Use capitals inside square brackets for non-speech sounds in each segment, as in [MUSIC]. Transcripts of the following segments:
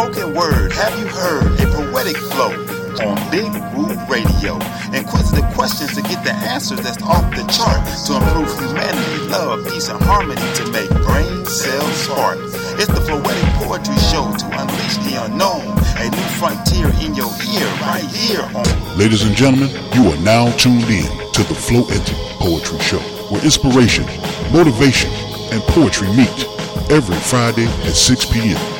Spoken word, have you heard a poetic flow on Big Woo Radio? Inquisitive questions to get the answers that's off the chart to improve humanity, love, peace, and harmony to make brain cells spark. It's the Floetic Poetry Show to unleash the unknown, a new frontier in your ear right here on Ladies and gentlemen, you are now tuned in to the Floetic Poetry Show, where inspiration, motivation, and poetry meet every Friday at 6 p.m.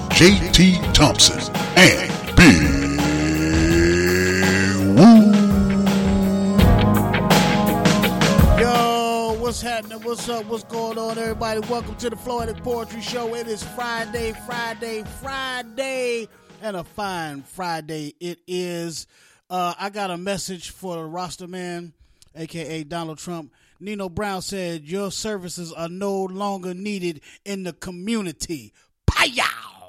JT Thompson, and Big Woo. Yo, what's happening? What's up? What's going on, everybody? Welcome to the Floetic Poetry Show. It is Friday, Friday, Friday, and a fine Friday it is. Uh, I got a message for the roster man, aka Donald Trump. Nino Brown said, Your services are no longer needed in the community. Pow!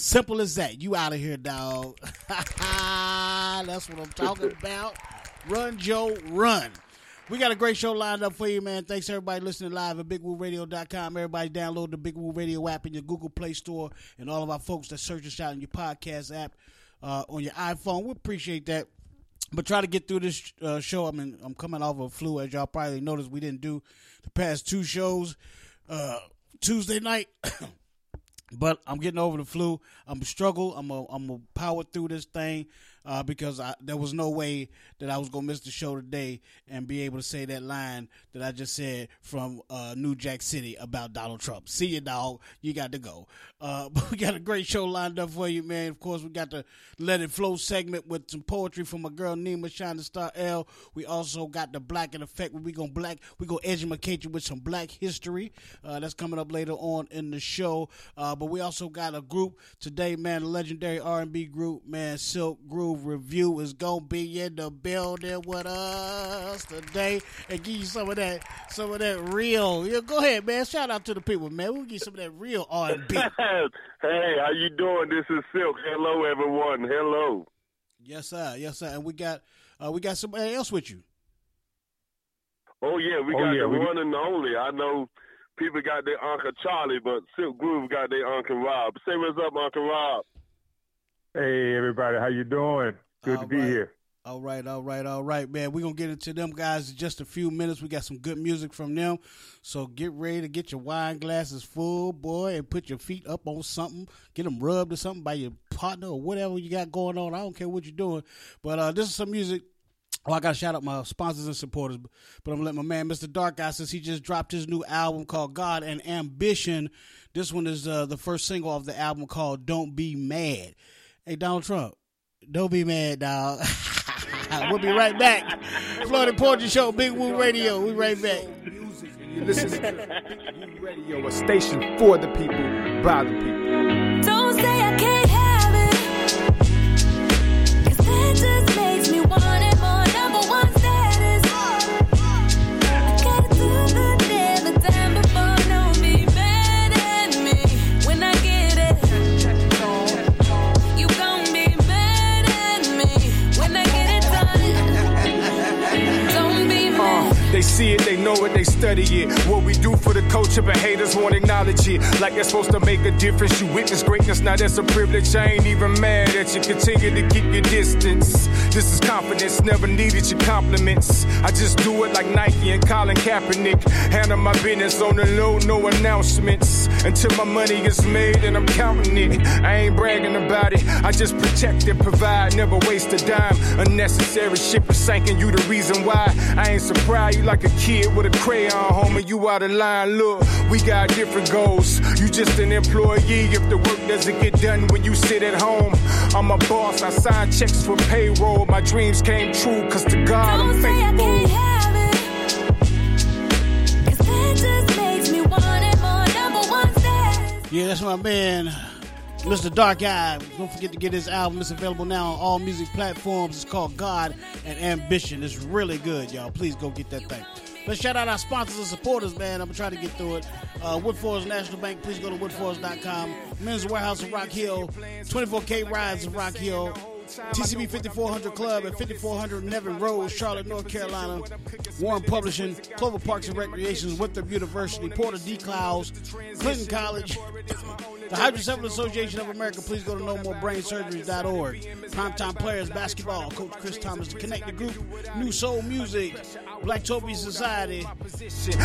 Simple as that. You out of here, dog. [LAUGHS] That's what I'm talking [LAUGHS] about. Run, Joe, run. We got a great show lined up for you, man. Thanks everybody listening live at BigWooRadio.com. Everybody download the Big Woo Radio app in your Google Play Store, and all of our folks that search us out in your podcast app uh, on your iPhone. We appreciate that. But try to get through this uh, show. I mean, I'm coming off of a flu, as y'all probably noticed. We didn't do the past two shows uh, Tuesday night. [COUGHS] but I'm getting over the flu. I'm a struggle. I'm a I'm a power through this thing uh, because I, there was no way that I was gonna miss the show today and be able to say that line that I just said from uh, New Jack City about Donald Trump. See you, dog. You got to go. Uh, but [LAUGHS] we got a great show lined up for you, man. Of course, we got the Let It Flow segment with some poetry from my girl Nima Shining Star L. We also got the Black in Effect we gonna black we gonna educate you with some Black history. Uh, that's coming up later on in the show. Uh, but we also got a group today, man. The legendary R&B group, man. Silk Groove Revue is gonna be in the building with us today and give you some of that, some of that real. Yeah, go ahead, man. Shout out to the people, man. We'll give you some of that real [LAUGHS] R&B. hey, how you doing? This is Silk. Hello, everyone. Hello. yes, sir. Yes, sir. And we got, uh, we got somebody else with you. Oh yeah, we Oh, got yeah, the we- one and only. I know people got their Uncle Charlie, but Silk Groove got their Uncle Rob. Say what's up, Uncle Rob. Hey everybody, how you doing? Good All to be right. here. All right, all right, all right, man. We're gonna get into them guys in just a few minutes. We got some good music from them. So get ready to get your wine glasses full, boy, and put your feet up on something. Get them rubbed or something by your partner or whatever you got going on. I don't care what you're doing. But uh, this is some music. Oh, I got to shout out my sponsors and supporters, but I'm going to let my man, Mr. Dark Eye, since he just dropped his new album called God and Ambition. This one is uh, the first single of the album called Don't Be Mad. Hey, Donald Trump, don't be mad, dog. [LAUGHS] we'll be right back. Floetic Poetry Show, Big Woo Radio. We right back. You listen to Big Woo Radio, a station for the people, by the people. Don't say I can't see it, they know it, they study it. Do for the culture, but haters won't acknowledge it. Like it's supposed to make a difference. You witness greatness, now that's a privilege. I ain't even mad at you. Continue to keep your distance. This is confidence, never needed your compliments. I just do it like Nike and Colin Kaepernick. Handle my business on the low, no announcements. Until my money is made and I'm counting it. I ain't bragging about it. I just protect and provide, never waste a dime. Unnecessary shit is sinking, you the reason why. I ain't surprised you like a kid with a crayon, homie. You out of line. Look, we got different goals. You just an employee if the work doesn't get done when you sit at home. I'm a boss, I sign checks for payroll. My dreams came true, cause to God I'm Don't say I faithful. can't have that just makes me want it more. Number one status. Yeah, that's my man, Mr. Dark Eye. Don't forget to get his album. It's available now on all music platforms. It's called God and Ambition. It's really good, y'all. Please go get that thing. Let's shout out our sponsors and supporters, man. I'm gonna try to get through it. Uh, Woodforest National Bank. Please go to woodforest.com. Men's Wearhouse of Rock Hill. 24K Rides of Rock Hill. TCB 5400 Club at 5400 Nevin Road, Charlotte, North Carolina. Warren Publishing, Clover Parks and Recreations, Winthrop University, Porter D. Clouds, Clinton College, the Hydrocephalus Association of America. Please go to nomorebrainsurgeries.org. Primetime Players Basketball, Coach Chris Thomas, The Connected Group, New Soul Music, Blacktopia Society,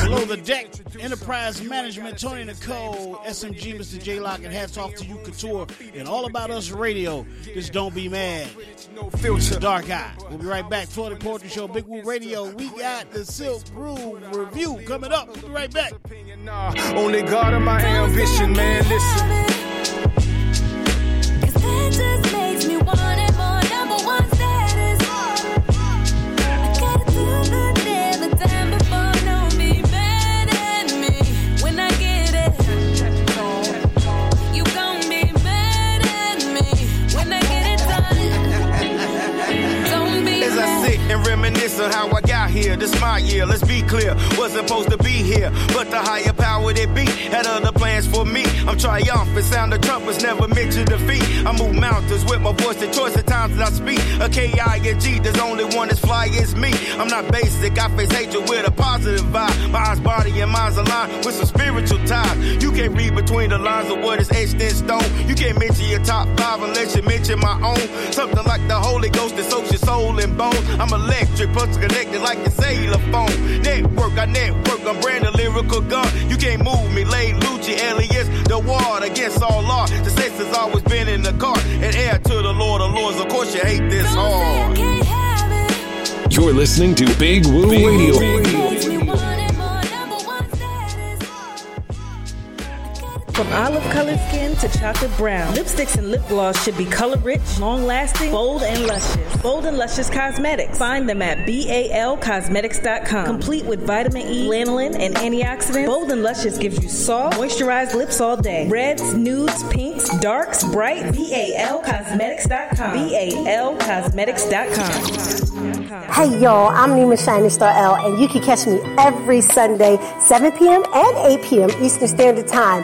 Below the Deck, Enterprise Management, Tony Nicole, SMG, Mr. J Lock, and hats off to you, Couture, and All About Us Radio. Just don't be mad. Filter. Dark Eye. We'll be right back. Floetic Poetry Show, Big Woo Radio. We got the Silk Groove Revue coming up. We'll be right back. Only God of my ambition, man. Listen. As I sit and reminisce on how I got here, this my year, let's be clear. Wasn't supposed to be here, but the higher power that be had other plans for me. I'm triumphant, sound of trumpets never meant to defeat. I move mountains with my voice, the choice of times that I speak. A K-I-N-G, there's only one that's fly as me. I'm not basic, I face hatred with a positive vibe. My eyes, body, and mind's aligned with some spiritual ties. You can't read between the lines of what is etched in stone. You can't mention your top five unless you mention my own. Something like the Holy Ghost that soaks your soul and bones. I'm electric, plus connected like a cellular phone. Network, I network, I'm brand a lyrical gun. You can't move me, ward against all law. The sex has always been in the car, and heir to the Lord of Lords. Of course, you hate this Don't say I hard. can't have it. You're listening to Big Woo Radio. Makes From olive colored skin to chocolate brown, lipsticks and lip gloss should be color rich, long lasting, bold, and luscious. Bold and Luscious Cosmetics. Find them at BALCosmetics.com. Complete with vitamin E, lanolin, and antioxidants, Bold and Luscious gives you soft, moisturized lips all day. Reds, nudes, pinks, darks, bright. BALCosmetics.com. BALCosmetics.com. Hey y'all, I'm Nima Shining Star L, and you can catch me every Sunday, 7 p.m. and 8 p.m. Eastern Standard Time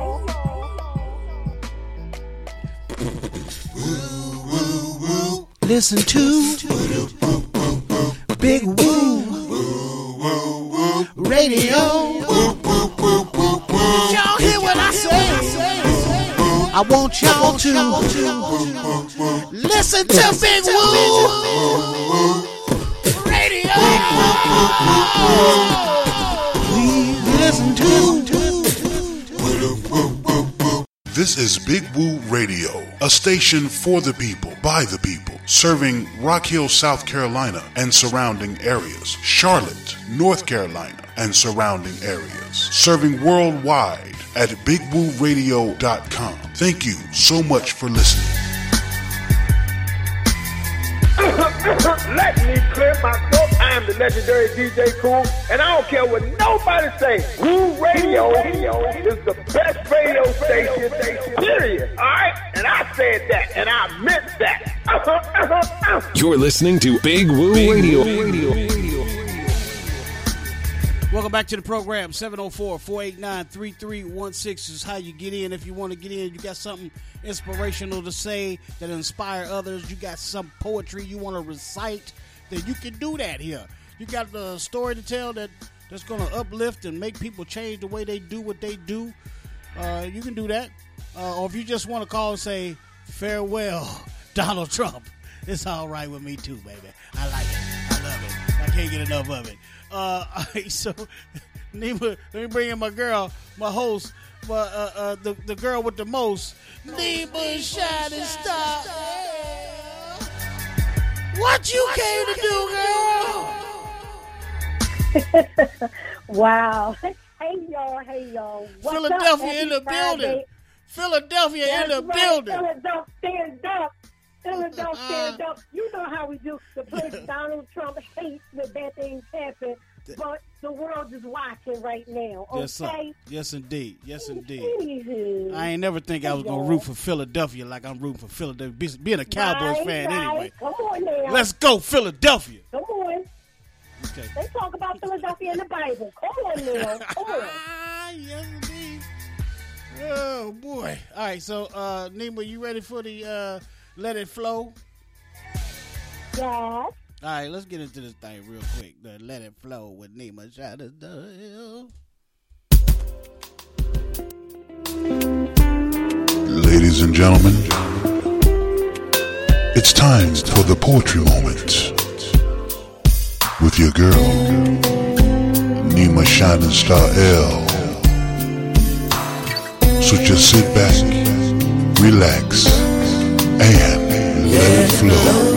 Listen to Big Woo Radio. Y'all hear what I say? I want y'all to listen to Big Woo Radio. Please listen to. This is Big Woo Radio, a station for the people, by the people, serving Rock Hill, South Carolina and surrounding areas, Charlotte, North Carolina and surrounding areas, serving worldwide at bigwooradio.com. Thank you so much for listening. [COUGHS] Let me clear my throat. I I am the legendary DJ Cool, and I don't care what nobody say. Woo Radio is the best radio station, period. All right? And I said that, and I meant that. Uh-huh, uh-huh, uh-huh. You're listening to Big Woo Radio. Welcome back to the program. 704-489-3316 is how you get in. If you want to get in, you got something inspirational to say that inspire others. You got some poetry you want to recite, then you can do that here. You got the story to tell that that's going to uplift and make people change the way they do what they do. Uh, you can do that. Uh, or if you just want to call and say farewell, [LAUGHS] Donald Trump, it's all right with me too, baby. I like it. I love it. I can't get enough of it. Uh, [LAUGHS] all right, so [LAUGHS] let me bring in my girl, my host, my, uh, uh, the the girl with the most, Nima Shining Star. What you came to do, girl? [LAUGHS] wow. Hey y'all, hey y'all. What's Philadelphia up? in the Friday. building. Philadelphia in the right. building. Philadelphia stand up. Philadelphia uh-uh. stand up. You know how we do. The place Donald Trump hates that bad things happen, but the world is watching right now. Okay. Yes, sir. Yes, indeed. Yes, indeed. I ain't never think I was gonna root for Philadelphia like I'm rooting for Philadelphia. Being a Cowboys Right, fan right. anyway. Come on now. Let's go Philadelphia. Come on. Okay. They talk about Philadelphia in the Bible. Come on now. Come on. [LAUGHS] yes, indeed. Oh boy. All right, so uh Nima, you ready for the uh let it flow? Yes. All right, let's get into this thing real quick. The let it flow with Nima Shadow. Ladies and gentlemen, it's time for the poetry moment with your girl, Nima Shining Star L. So just sit back, relax, and let it flow.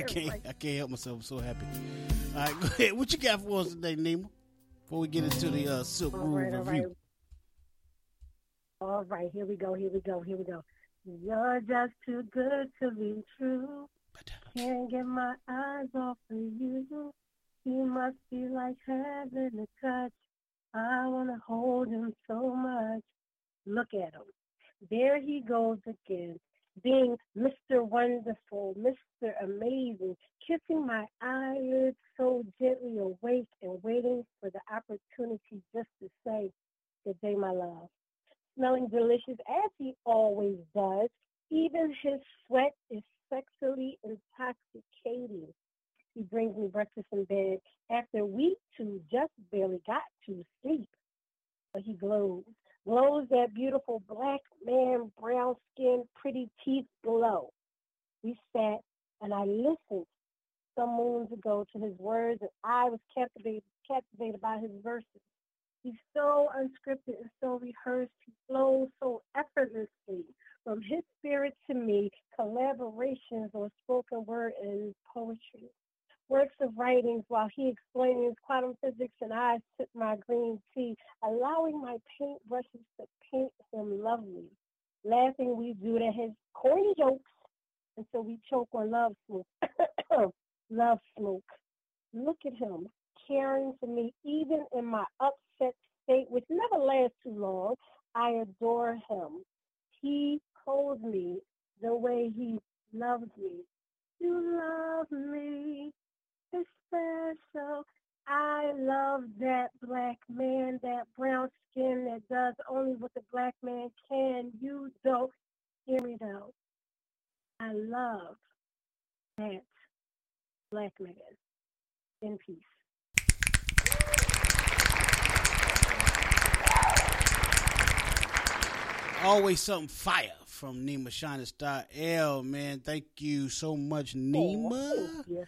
I can't, I can't help myself. I'm so happy. All right, go ahead. What you got for us today, Nima? Before we get into the uh, Silk All Groove right, Revue. right. All right, here we go, here we go, here we go. You're just too good to be true. Can't get my eyes off of you. You must be like heaven to touch. I want to hold him so much. Look at him. There he goes again, being Mr. Wonderful, Mr. Amazing, kissing my eyelids so gently awake and waiting for the opportunity just to say, Good day, my love. Smelling delicious as he always does. Even his sweat is sexually intoxicating. He brings me breakfast in bed after we two just barely got to sleep. But he glows, glows that beautiful black man, brown skin, pretty teeth glow. We sat and I listened some moons ago to his words and I was captivated, captivated by his verses. He's so unscripted and so rehearsed. He flows so effortlessly. From his spirit to me, collaborations on spoken word and poetry. Works of writings while he explains quantum physics and I sip my green tea, allowing my paintbrushes to paint him lovely. Laughing, we do to his corny jokes until we choke on love smoke. [COUGHS] love smoke. Look at him, caring for me even in my upset state, which never lasts too long. I adore him. He holds me the way he loves me. You love me. Special. I love that black man, that brown skin that does only what the black man can. You don't hear me though. I love that black man. In peace. Always something fire from Nima Shining Star L, man. Thank you so much, oh, Nima. Thank you.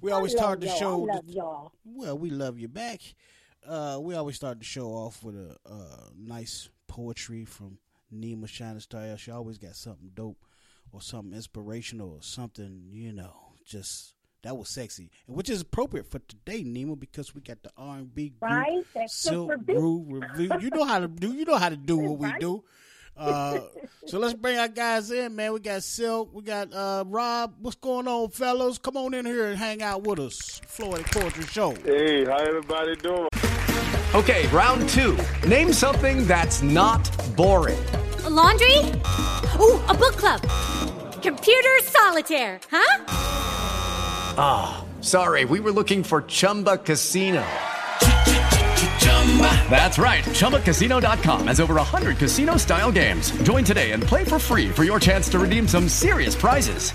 We always start the show. I love y'all. Well, we love you back. Uh, we always start the show off with a uh, nice poetry from Nima Shining Star She always got something dope or something inspirational or something, you know, just That was sexy, and which is appropriate for today, Nima, because we got the R and B Right? That's Silk. Groove Revue. You know how to do. You know how to do what we [LAUGHS] do. Uh, so let's bring our guys in, man. We got Silk. We got uh, Rob. What's going on, fellas? Come on in here and hang out with us. Floetic Poetry Show. Hey, how everybody doing? Okay, round two. Name something that's not boring. laundry? Ooh, a book club. Computer solitaire, huh? Ah, sorry, we were looking for Chumba Casino. That's right. ChumbaCasino.com has over 100 casino style games. Join today and play for free for your chance to redeem some serious prizes.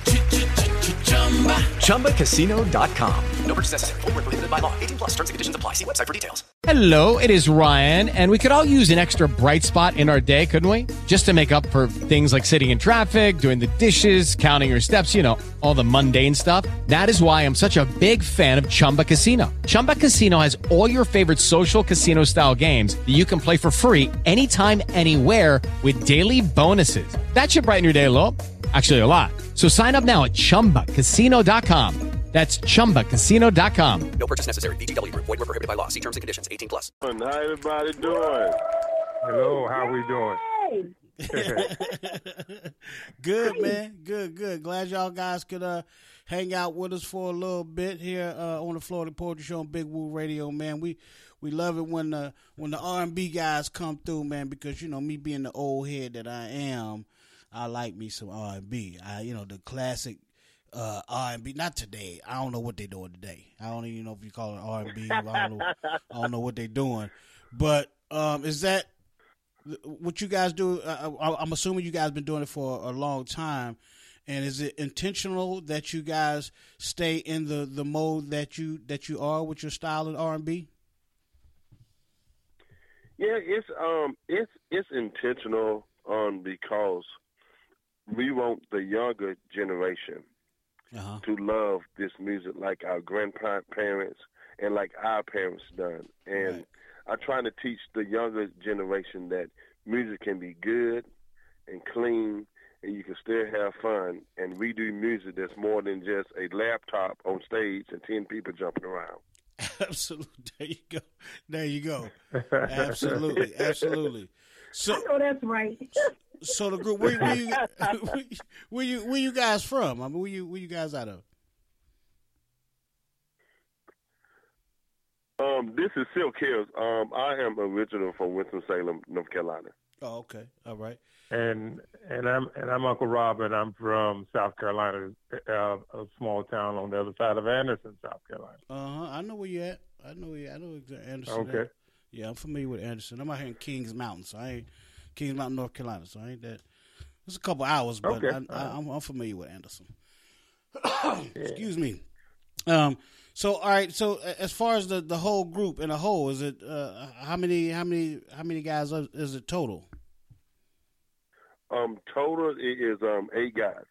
Chumba. ChumbaCasino.com. No purchase necessary. Where prohibited by law. 18 plus terms and conditions apply. See website for details. Hello, it is Ryan, and we could all use an extra bright spot in our day, couldn't we? Just to make up for things like sitting in traffic, doing the dishes, counting your steps, you know, all the mundane stuff. That is why I'm such a big fan of Chumba Casino. Chumba Casino has all your favorite social casino style games that you can play for free anytime, anywhere with daily bonuses. That should brighten your day a little. Actually, a lot. So sign up now at chumbacasino.com. That's chumbacasino.com. No purchase necessary. VGW Group. Void where prohibited by law. See terms and conditions. 18 plus. How everybody doing? Hello, how we doing? [LAUGHS] good man, good, good. Glad y'all guys could uh hang out with us for a little bit here uh, on the Floetic Poetry Show on Big Woo Radio, man. We we love it when the when the R and B guys come through, man, because you know me being the old head that I am, I like me some R and B. I you know the classic uh, R and B. Not today. I don't know what they're doing today. I don't even know if you call it R and B. I don't know. I don't know what they're doing. But um, is that what you guys do? I, I'm assuming you guys been doing it for a long time. And is it intentional that you guys stay in the, the mode that you that you are with your style of R and B? Yeah, it's um, it's it's intentional um because we want the younger generation Uh-huh. to love this music like our grandparents and like our parents done. And I try to teach the younger generation that music can be good and clean and you can still have fun. And we do music that's more than just a laptop on stage and 10 people jumping around. [LAUGHS] Absolutely. There you go. There you go. Absolutely. [LAUGHS] Absolutely. So I know that's right. [LAUGHS] so the group where, where you where you where you guys from? I mean, where you where you guys out of? Um, this is Silk Hills. Um, I am original from Winston Salem, North Carolina. Oh, okay. All right. And and I'm and I'm Uncle Rob, and I'm from South Carolina, uh, a small town on the other side of Anderson, South Carolina. Uh huh. I know where you're at. I know where you. I know exactly Anderson. Okay. at. Yeah, I'm familiar with Anderson. I'm out here in Kings Mountain, so I ain't Kings Mountain, North Carolina. So I ain't that. It's a couple hours, but Okay. I, I, I'm, I'm familiar with Anderson. [COUGHS] Excuse me. Um. So all right. So as far as the, the whole group in a whole, is it uh, how many how many how many guys is it total? Um, total it is um eight guys.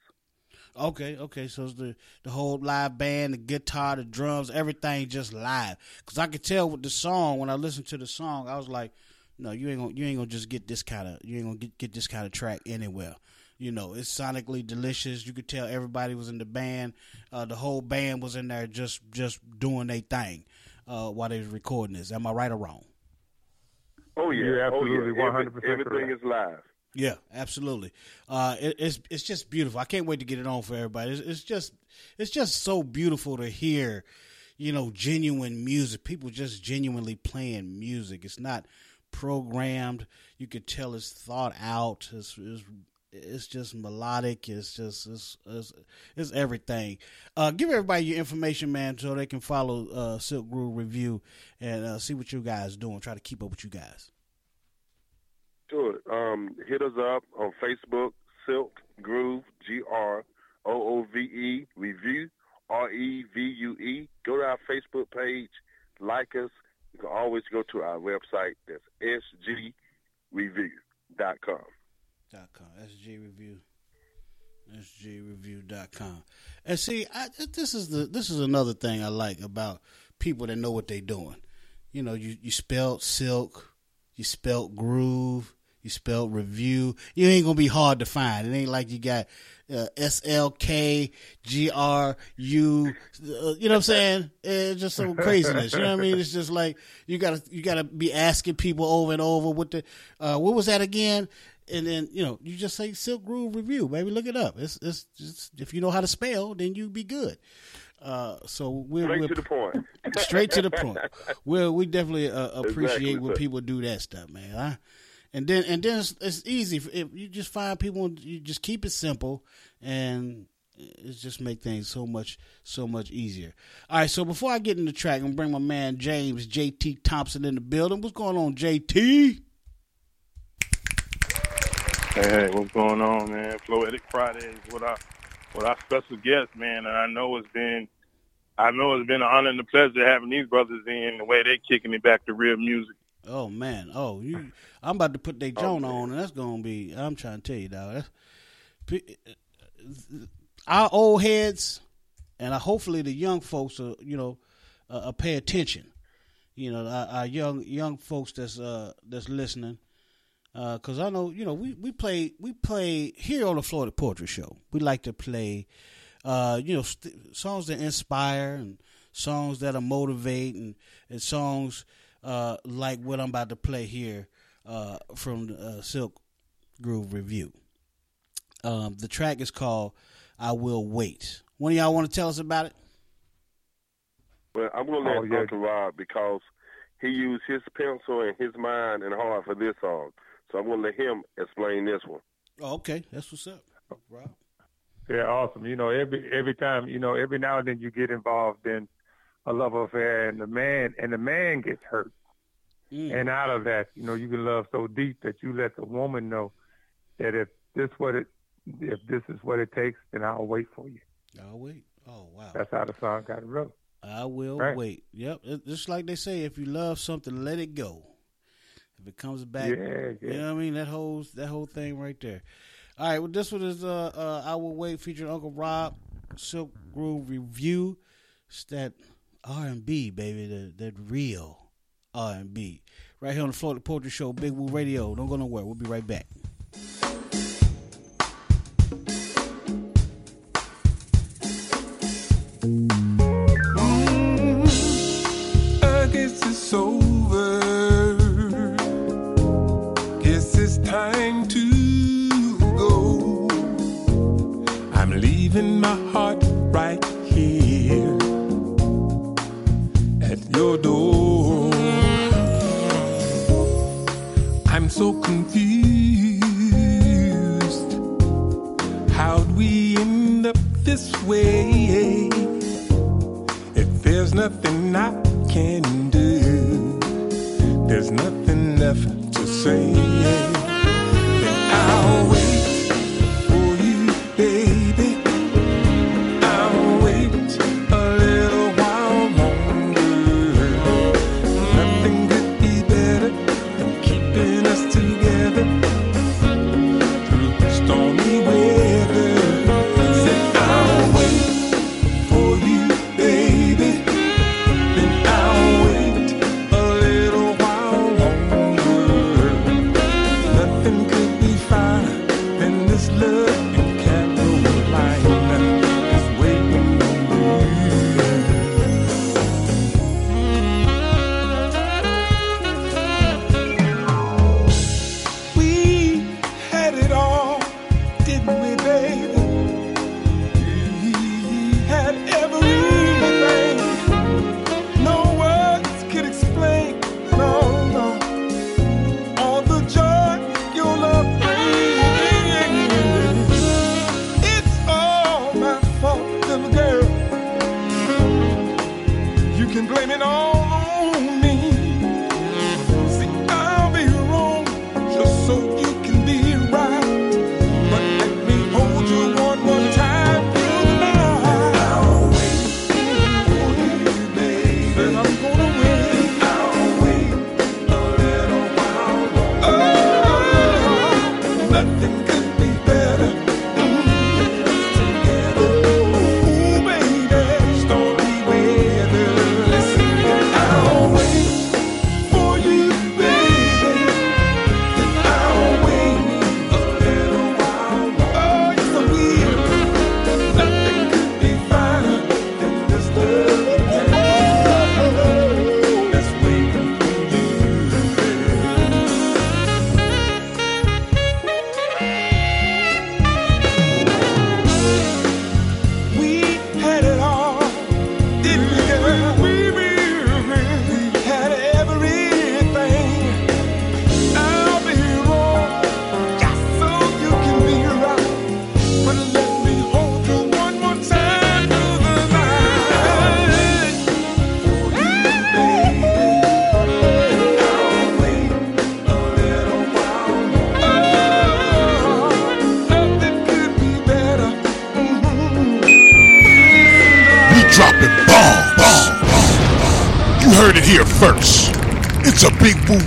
Okay, okay. So it's the the whole live band, the guitar, the drums, everything just live. Because I could tell with the song when I listened to the song, I was like, no, you ain't gonna you ain't gonna just get this kind of you ain't gonna get, get this kind of track anywhere. You know, it's sonically delicious. You could tell everybody was in the band. Uh, the whole band was in there just just doing their thing uh, while they was recording this. Am I right or wrong? Oh yeah, You're oh, absolutely 100% Everything correct. is live. Yeah, absolutely. Uh, it, it's it's just beautiful. I can't wait to get it on for everybody. It's, it's just it's just so beautiful to hear, you know, genuine music. People just genuinely playing music. It's not programmed. You could tell it's thought out. It's it's, it's just melodic. It's just it's it's, it's everything. Uh, give everybody your information, man, so they can follow uh, Silk Groove Revue and uh, see what you guys doing. Try to keep up with you guys. Sure. Um, hit us up on Facebook, Silk Groove, G R O O V E Revue, R E V U E. Go to our Facebook page, like us. You can always go to our website. That's sgreview.com. dot com. SG Review. SGReview.com. And see, I, this is the this is another thing I like about people that know what they're doing. You know, you you spelled silk, you spelled groove, You spell review. You ain't gonna be hard to find. It ain't like you got uh, S L K G R U. uh, You know what I'm saying? It's just some craziness. You know what I mean? It's just like you gotta you gotta be asking people over and over what the uh, what was that again? And then you know you just say Silk Groove Revue, baby. Look it up. It's it's just, if you know how to spell, then you be good. Uh, so we're, Straight we're to the point. straight to the point. [LAUGHS] Well, we definitely uh, appreciate Exactly, when people do that stuff, man. Huh? And then and then it's, it's easy if, you just find people. You just keep it simple, and it just make things so much so much easier. All right, so before I get in the track, I'm bring my man James JT Thompson in the building. What's going on, JT? Hey, what's going on, man? Floetic is what I, what our special guest, man. And I know it's been I know it's been an honor and a pleasure having these brothers in the way they're kicking it back to real music. Oh man, oh you, I'm about to put they Joan on, and that's gonna be. I'm trying to tell you, dog. That's, our old heads, and I, hopefully the young folks, are, you know, uh, uh, pay attention. You know, our, our young young folks that's uh that's listening, because I know you know we we play we play here on the Floetic Poetry Show. We like to play, uh, you know, st- songs that inspire and songs that'll motivate and and songs uh, like what I'm about to play here uh, from uh, Silk Groove Revue. Um, the track is called "I Will Wait." One of y'all want to tell us about it? Well, I'm gonna let Oh, yeah. Uncle Rob because he used his pencil and his mind and heart for this song. So I'm gonna let him explain this one. Oh, okay, that's what's up. Rob. Yeah, awesome. You know, every every time, you know, every now and then you get involved in a love affair, and the man and the man gets hurt, and out of that, you know, you can love so deep that you let the woman know that if this what it if this is what it takes, then I'll wait for you. I'll wait. Oh wow. That's how the song got wrote. I will Right. wait. Yep. It, just like they say, if you love something, let it go. If it comes back, Yeah, you know what I mean. That whole that whole thing right there. All right. Well, this one is uh, uh I will wait featuring Uncle Rob, Silk Groove Revue. It's that R and B baby, that that real R and B. Right here on the Floetic Poetry Show, Big Woo Radio. Don't go nowhere. We'll be right back. Nothing I can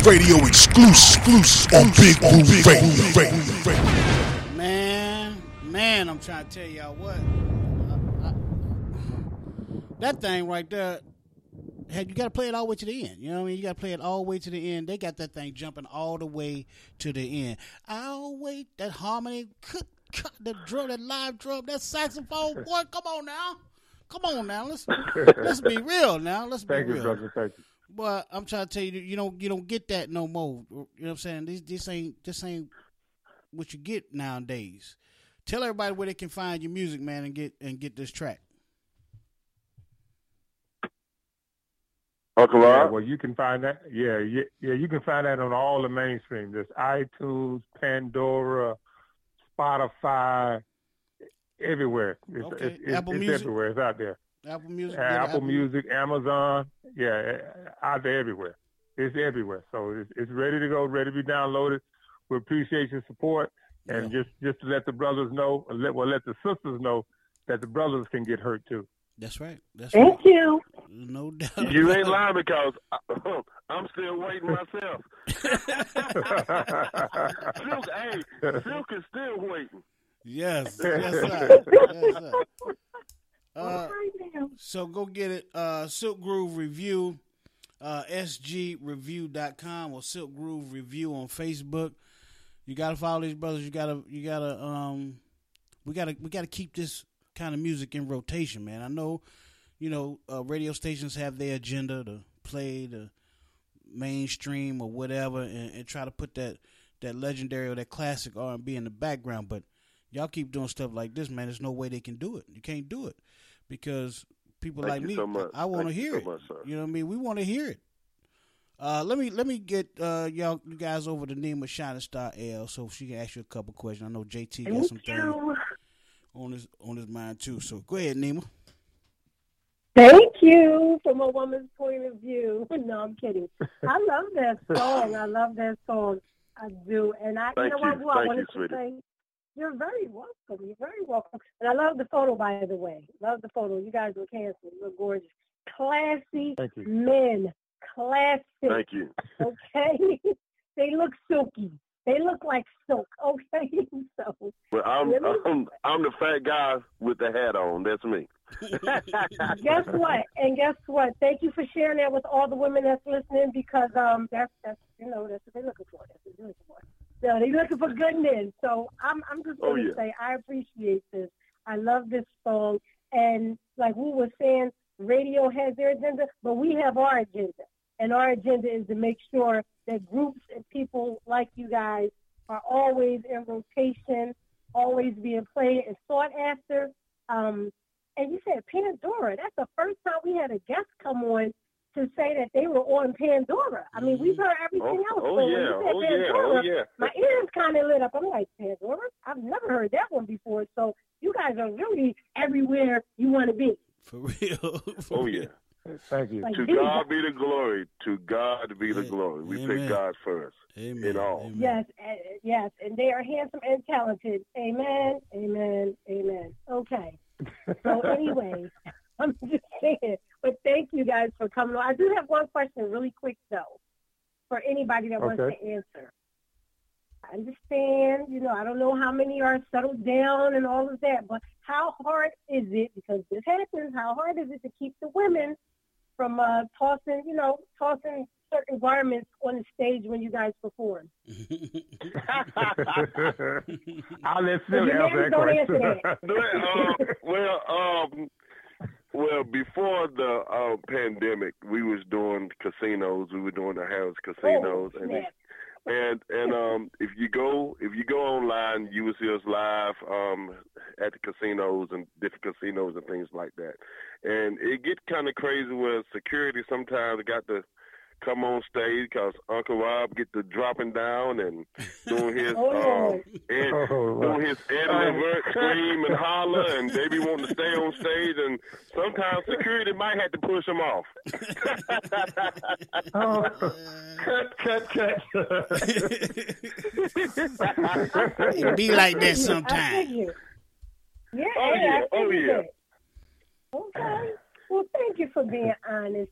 Radio exclusive on Big Woo Radio. Man, man, I'm trying to tell y'all what. I- I- that thing right there, had you got to play it all the way to the end. You know what I mean? You got to play it all the way to the end. They got that thing jumping all the way to the end. I'll wait. That harmony, good God, that drum, that live drum, that saxophone. [LAUGHS] Boy, come on now. Come on now. Let's let's be real now. Let's be Thank you, real. brother. Thank you. But I'm trying to tell you, you don't you don't get that no more. You know what I'm saying? This this ain't this ain't what you get nowadays. Tell everybody where they can find your music, man, and get and get this track. Oh, Uncle Yeah, well, you can find that. Yeah, yeah, yeah. You can find that on all the mainstream. There's iTunes, Pandora, Spotify, everywhere. It's, Okay. it's, it's, Apple it's Music? everywhere. It's out there. Apple Music, get Apple Music, Amazon. Yeah, uh, out there everywhere. It's everywhere. So it's, it's ready to go, ready to be downloaded. We appreciate your support, and just just to let the brothers know, or let well let the sisters know that the brothers can get hurt too. That's right. That's Thank you. No [LAUGHS] doubt. You ain't lying because I, [LAUGHS] I'm still waiting [LAUGHS] myself. Silk, hey, Silk is still waiting. Yes, yes, sir. Yes, sir. Uh, so go get it. Uh, Silk Groove Revue, uh, sgreview.com or Silk Groove Revue on Facebook. You gotta follow these brothers. You gotta, you gotta, um, we gotta, we gotta keep this kind of music in rotation, man. I know, you know, uh, radio stations have their agenda to play the mainstream or whatever, and, and try to put that that legendary or that classic R and B in the background, but y'all keep doing stuff like this, man. There's no way they can do it. You can't do it because people Thank like me, so. I want to Thank you hear so it. much, sir. You know what I mean? We want to hear it. Uh, let me let me get uh, y'all you guys over to Nima Shining Star L so she can ask you a couple questions. I know JT got Thank some things on his on his mind too. So go ahead, Nima. Thank you from a woman's point of view. [LAUGHS] No, I'm kidding. I love that song. I love that song. I do. And I, Thank you know what, you. Boo, I Thank wanted you, to sweetie. say, you're very welcome. You're very welcome. And I love the photo, by the way. Love the photo. You guys look handsome. You look gorgeous. Classy Thank you. men. Classy. Thank you. Okay? [LAUGHS] they look silky. They look like silk. [LAUGHS] Okay? so, Well, I'm, me- [LAUGHS] I'm I'm the fat guy with the hat on. That's me. guess what? And guess what? Thank you for sharing that with all the women that's listening because um that's that's you know that's what they're looking for. That's what they're looking for. They're looking for goodness. So I'm I'm just Oh, gonna yeah. say I appreciate this. I love this song and like we were saying, radio has their agenda, but we have our agenda. And our agenda is to make sure that groups and people like you guys are always in rotation, always being played and sought after. Um, and you said Pandora. That's the first time we had a guest come on to say that they were on Pandora. I mean, we've heard everything Oh, else. oh, but when yeah, you said oh, yeah, Pandora, oh, yeah. My ears kind of lit up. I'm like, Pandora? I've never heard that one before. So you guys are really everywhere you want to be. For real. [LAUGHS] For Oh yeah. Thank you. Like To these God be the glory. To God be the glory. We Amen. put God first Amen. in all. Amen. Yes, uh, yes, and they are handsome and talented. Amen, amen, amen. Okay. So [LAUGHS] anyway, [LAUGHS] I'm just saying. But thank you guys for coming on. I do have one question, really quick though, for anybody that wants to answer. I understand, you know, I don't know how many are settled down and all of that, but how hard is it, because this happens, how hard is it to keep the women from uh, tossing, you know, tossing certain garments on the stage when you guys perform? [LAUGHS] [LAUGHS] I'll let Well, Phil your answer that question. answer [LAUGHS] well, uh, well, um, well, before the uh, pandemic, we was doing casinos. We were doing the house casinos, Oh, and and and um, if you go if you go online, you will see us live um at the casinos and different casinos and things like that. And it get kind of crazy where security sometimes got to come on stage because Uncle Rob get to dropping down and doing his [LAUGHS] Oh. um, Ed, Oh, doing his Ed Levert scream and holler, and they be wanting to stay on stage, and sometimes [LAUGHS] security might have to push them off. [LAUGHS] Oh, cut, cut, cut. It be like that sometimes. Yeah, Oh, I yeah. Oh, yeah. that. Okay. Well, thank you for being honest.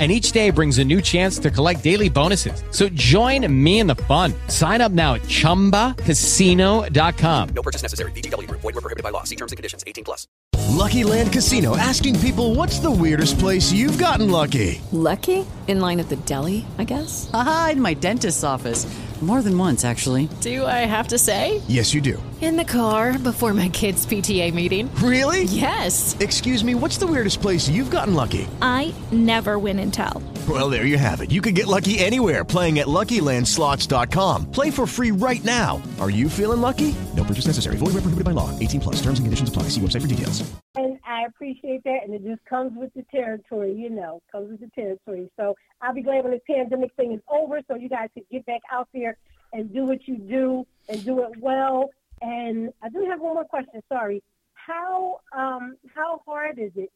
and each day brings a new chance to collect daily bonuses. So join me in the fun. Sign up now at ChumbaCasino.com. No purchase necessary. VGW Group. Void were prohibited by law. See terms and conditions. 18 plus. Lucky Land Casino asking people what's the weirdest place you've gotten lucky? Lucky? In line at the deli, I guess? Aha, in my dentist's office. More than once, actually. Do I have to say? Yes, you do. In the car before my kids' PTA meeting. Really? Yes. Excuse me, what's the weirdest place you've gotten lucky? I never win and tell. Well, there you have it. You can get lucky anywhere playing at LuckyLandSlots.com. Play for free right now. Are you feeling lucky? No purchase necessary. Void where prohibited by law. 18 plus. Terms and conditions apply. See website for details. And I appreciate that, and it just comes with the territory, you know, comes with the territory. So I'll be glad when this pandemic thing is over, so you guys can get back out there and do what you do and do it well. And I do have one more question. Sorry, how um, how hard is it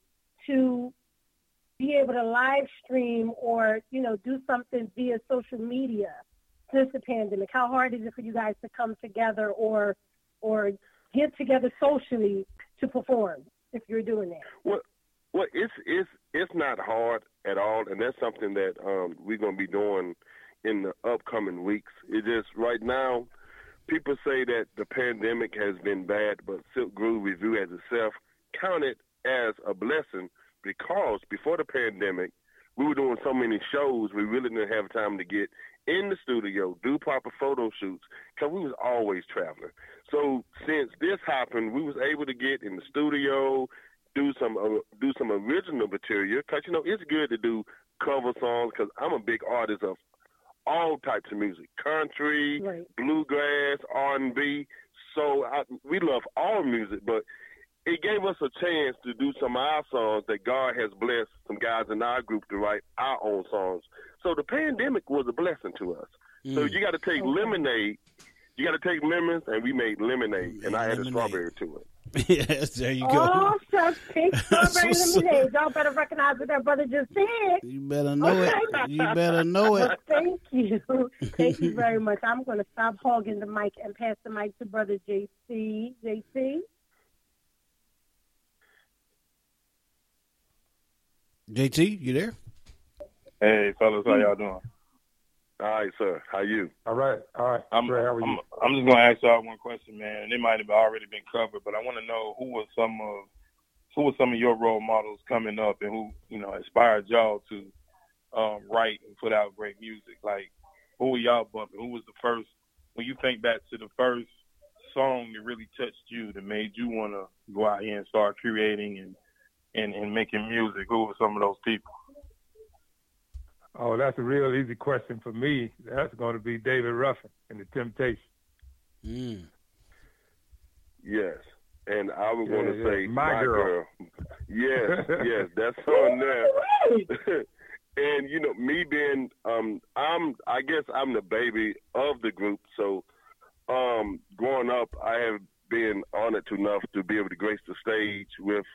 to be able to live stream or you know do something via social media since the pandemic? How hard is it for you guys to come together or or get together socially to perform if you're doing that? Well, well, it's it's it's not hard at all, and that's something that um, we're gonna be doing in the upcoming weeks. It just right now, people say that the pandemic has been bad, but Silk Groove Revue as itself counted as a blessing because before the pandemic, we were doing so many shows, we really didn't have time to get in the studio, do proper photo shoots, because we was always traveling. So since this happened, we was able to get in the studio, do some uh, do some original material, because you know it's good to do cover songs. Because I'm a big artist of all types of music, country, bluegrass, R&B. So I, we love all music, but it gave us a chance to do some of our songs that God has blessed some guys in our group to write our own songs. So the pandemic was a blessing to us. So Mm. you got to take lemonade. You got to take lemons, and we made lemonade, and I added strawberry to it. [LAUGHS] yes, there you go. Oh, shucks, pink [LAUGHS] strawberry what's up. lemonade. Y'all better recognize what that brother just said. You better know it. You better know it. [LAUGHS] Thank you. Thank you very much. I'm going to stop hogging the mic and pass the mic to Brother JT. JT? JT, you there? Hey, fellas, how y'all doing? All right, sir. How you? All right, all right. I'm, Ray, how are I'm, you? I'm just gonna ask y'all one question, man, and it might have already been covered, but I want to know who was some of who were some of your role models coming up, and who you know inspired y'all to um, write and put out great music. Like, who were y'all bumping? Who was the first? When you think back to the first song that really touched you, that made you want to go out here and start creating and and and making music, who were some of those people? Oh, that's a real easy question for me. That's going to be David Ruffin and the Temptations. Mm. Yes. And I was Yeah, going to yeah. say My my, girl. girl. Yes, [LAUGHS] yes, that's on there. [LAUGHS] and you know, me being, um, I'm, I guess I'm the baby of the group. So, um, growing up, I have been honored enough to be able to grace the stage with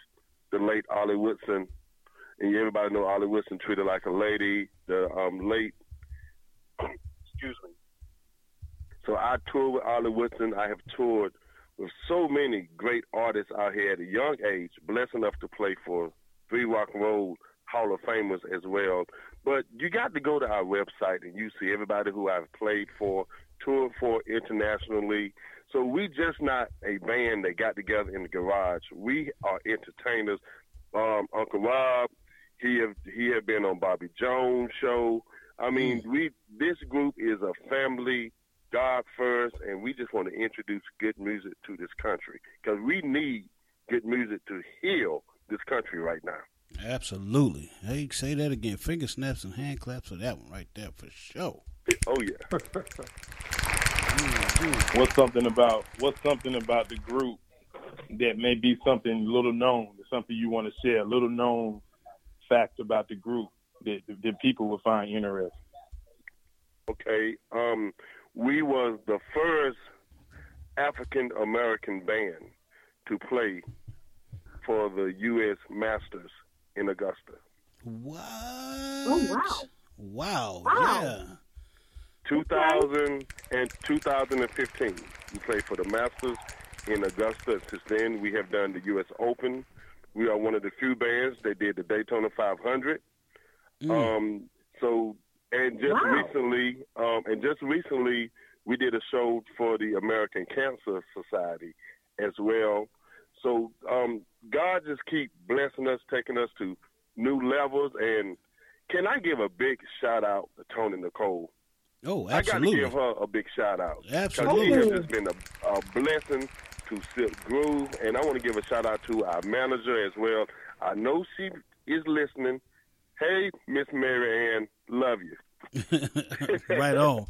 the late Ollie Woodson. And everybody know Ollie Woodson treated like a lady. The um, late, [CLEARS THROAT] excuse me. So I toured with Ollie Woodson. I have toured with so many great artists out here at a young age, blessed enough to play for three rock and roll Hall of Famers as well. But you got to go to our website and you see everybody who I've played for, toured for internationally. So we just not a band that got together in the garage. We are entertainers. Um, Uncle Rob, he have he have been on Bobby Jones show. I mean, we this group is a family, God first, and we just want to introduce good music to this country because we need good music to heal this country right now. Absolutely. Hey, say that again. Finger snaps and hand claps for that one right there for sure. Oh yeah. [LAUGHS] What's something about what's something about the group that may be something little known, something you want to share, a little known fact about the group that that people will find interesting. Okay. Um, we was the first African American band to play for the U.S. Masters in Augusta. What? Oh wow. Wow. Wow. Yeah. 2000 and 2015, we played for the Masters in Augusta. Since then, we have done the U.S. Open. We are one of the few bands that did the Daytona 500. Um, so, and just Wow. recently, um, and just recently, we did a show for the American Cancer Society as well. So, um, God just keep blessing us, taking us to new levels. And can I give a big shout out to Tony Nicole? Oh, I got to absolutely. give her a big shout out. Absolutely. she has just been a, a blessing to Silk Groove, and I want to give a shout out to our manager as well. I know she is listening. Hey, Miss Mary Ann, love you. [LAUGHS] right on.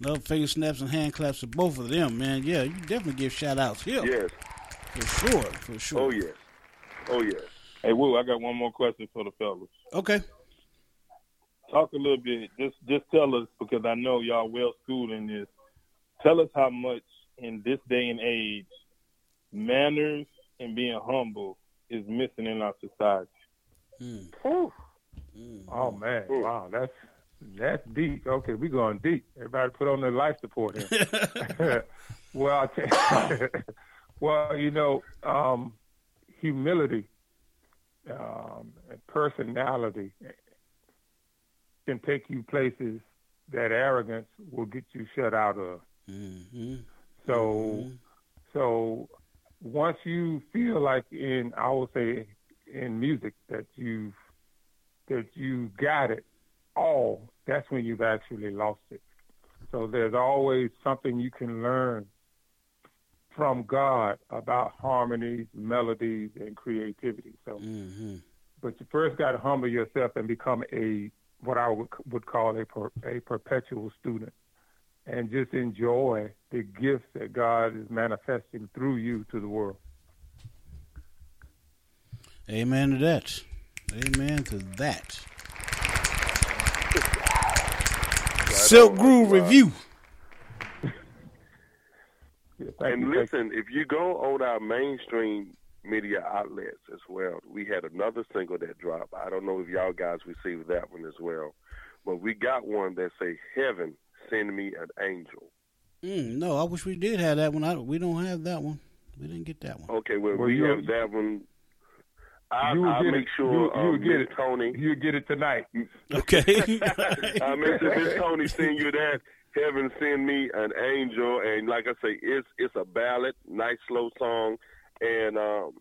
Love finger snaps and hand claps to both of them, man. Yeah, you definitely give shout outs here. Yes. For sure, for sure. Oh yes. Oh yes. Hey, Woo, I got one more question for the fellas. Okay. Talk a little bit. Just just tell us because I know y'all well schooled in this. Tell us how much in this day and age manners and being humble is missing in our society. Oh man, wow, that's that's deep. Okay, we going deep. Everybody put on their life support here. [LAUGHS] [LAUGHS] well, I tell [LAUGHS] well, you know, um, humility um, and personality can take you places that arrogance will get you shut out of. Mm-hmm. So, so once you feel like in, I will say, in music that you've that you got it all, that's when you've actually lost it. So there's always something you can learn from God about harmonies, melodies, and creativity. So, Mm-hmm. but you first got to humble yourself and become a what I would would call a per, a perpetual student, and just enjoy the gifts that God is manifesting through you to the world. Amen to that. Amen to that. Silk Groove Revue. [LAUGHS] and listen, if you go on our mainstream media outlets as well, we had another single that dropped. I don't know if y'all guys received that one as well, but we got one that say "Heaven send me an angel." Mm, no, I wish we did have that one. I, we don't have that one. We didn't get that one. Okay, well, Well, we you- have that one. I, you will I'll get make it. sure you, you get Miss it. Tony. You get it tonight. [LAUGHS] Okay. [LAUGHS] I make sure Miss [LAUGHS] Tony send you that. Heaven send me an angel, and like I say, it's it's a ballad, nice slow song, and um,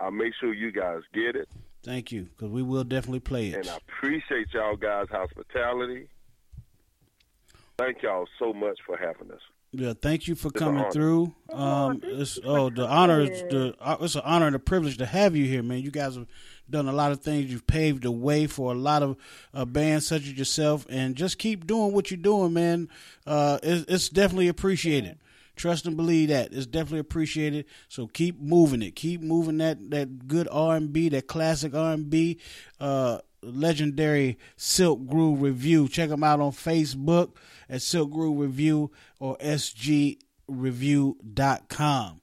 I'll make sure you guys get it. Thank you, because we will definitely play it. And I appreciate y'all guys' hospitality. Thank y'all so much for having us. Yeah, thank you for It's coming through. Um, it's oh the honor is the uh, it's an honor and a privilege to have you here, man. You guys have done a lot of things. You've paved the way for a lot of uh, bands such as yourself, and just keep doing what you're doing, man. Uh, it's, it's definitely appreciated. Trust and believe that it's definitely appreciated. So keep moving it. Keep moving that that good R and B, that classic R and B. Uh, legendary Silk Groove Revue. Check them out on Facebook at Silk Groove Revue or sgrevue.com.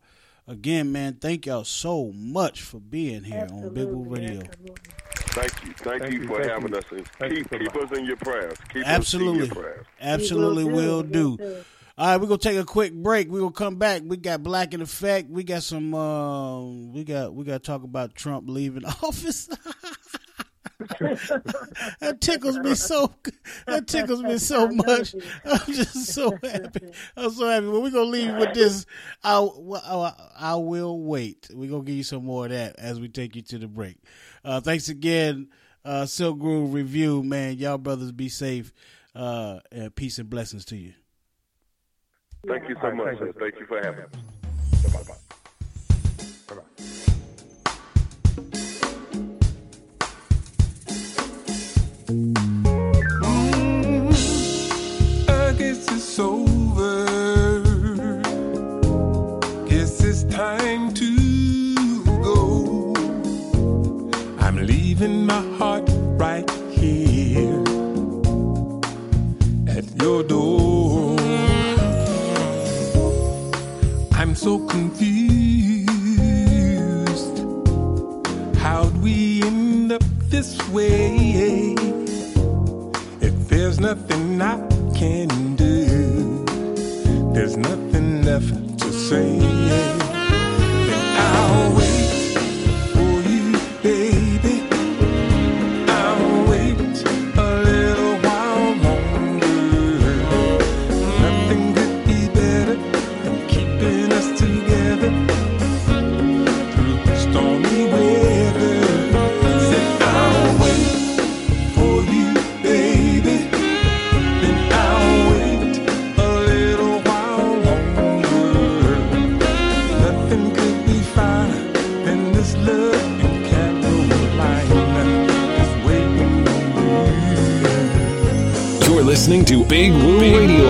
Again, man, thank y'all so much for being here on Big Woo Radio. Thank you. Thank, Thank you you, for thank having you. us. And Thank you keep so keep us in your prayers. Keep Absolutely. us in your prayers. Absolutely We will will do. do, we will do. All right, we're gonna take a quick break. We will come back. We got Black in Effect. We got some. Um, we got we got to talk about Trump leaving [LAUGHS] office. that tickles me so. That tickles me so [LAUGHS] much. I'm just so happy. I'm so happy. Well, we're gonna leave with this. I, I I will wait. We're gonna give you some more of that as we take you to the break. Uh, thanks again, uh, Silk Groove Revue. Man, y'all brothers be safe. Uh, and peace and blessings to you. Thank you so All right, much, thank you. Thank you for having us. Bye-bye. I guess it's over. Guess it's time to go. I'm leaving my heart right here at your door. so confused. How'd we end up this way? If there's nothing I can do, there's nothing left to say. Listening to Big Woo Radio.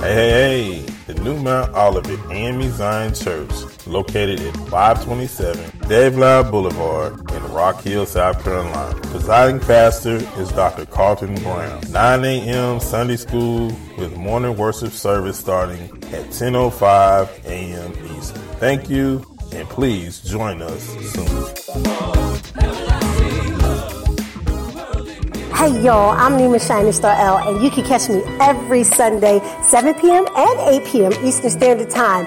Hey, hey, hey, the new Mount Olivet AME Zion Church, located at 527 Dave Boulevard in Rock Hill, South Carolina. Presiding pastor is Dr. Carlton Brown. 9 a.m. Sunday school with morning worship service starting at 10.05 a.m. Eastern. Thank you, and please join us soon. Hey y'all, I'm Nima Shining Star L, and you can catch me every Sunday, 7 p.m. and 8 p.m. Eastern Standard Time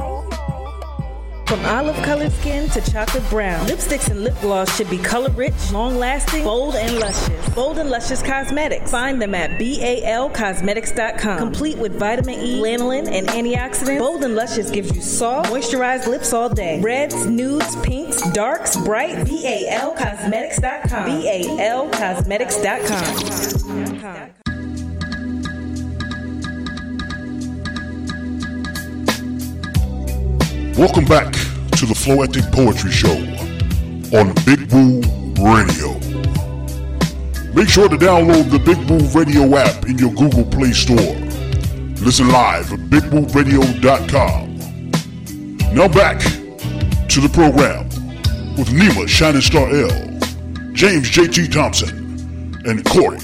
From olive colored skin to chocolate brown, lipsticks and lip gloss should be color rich, long lasting, bold, and luscious. Bold and Luscious Cosmetics. Find them at balcosmetics.com. Complete with vitamin E, lanolin, and antioxidants, Bold and Luscious gives you soft, moisturized lips all day. Reds, nudes, pinks, darks, bright. balcosmetics.com. balcosmetics.com. Welcome back to the Floetic Poetry Show on Big Woo Radio. Make sure to download the Big Woo Radio app in your Google Play Store. Listen live at bigwooradio.com. Now back to the program with Nima Shining Star L, James JT Thompson, and Corey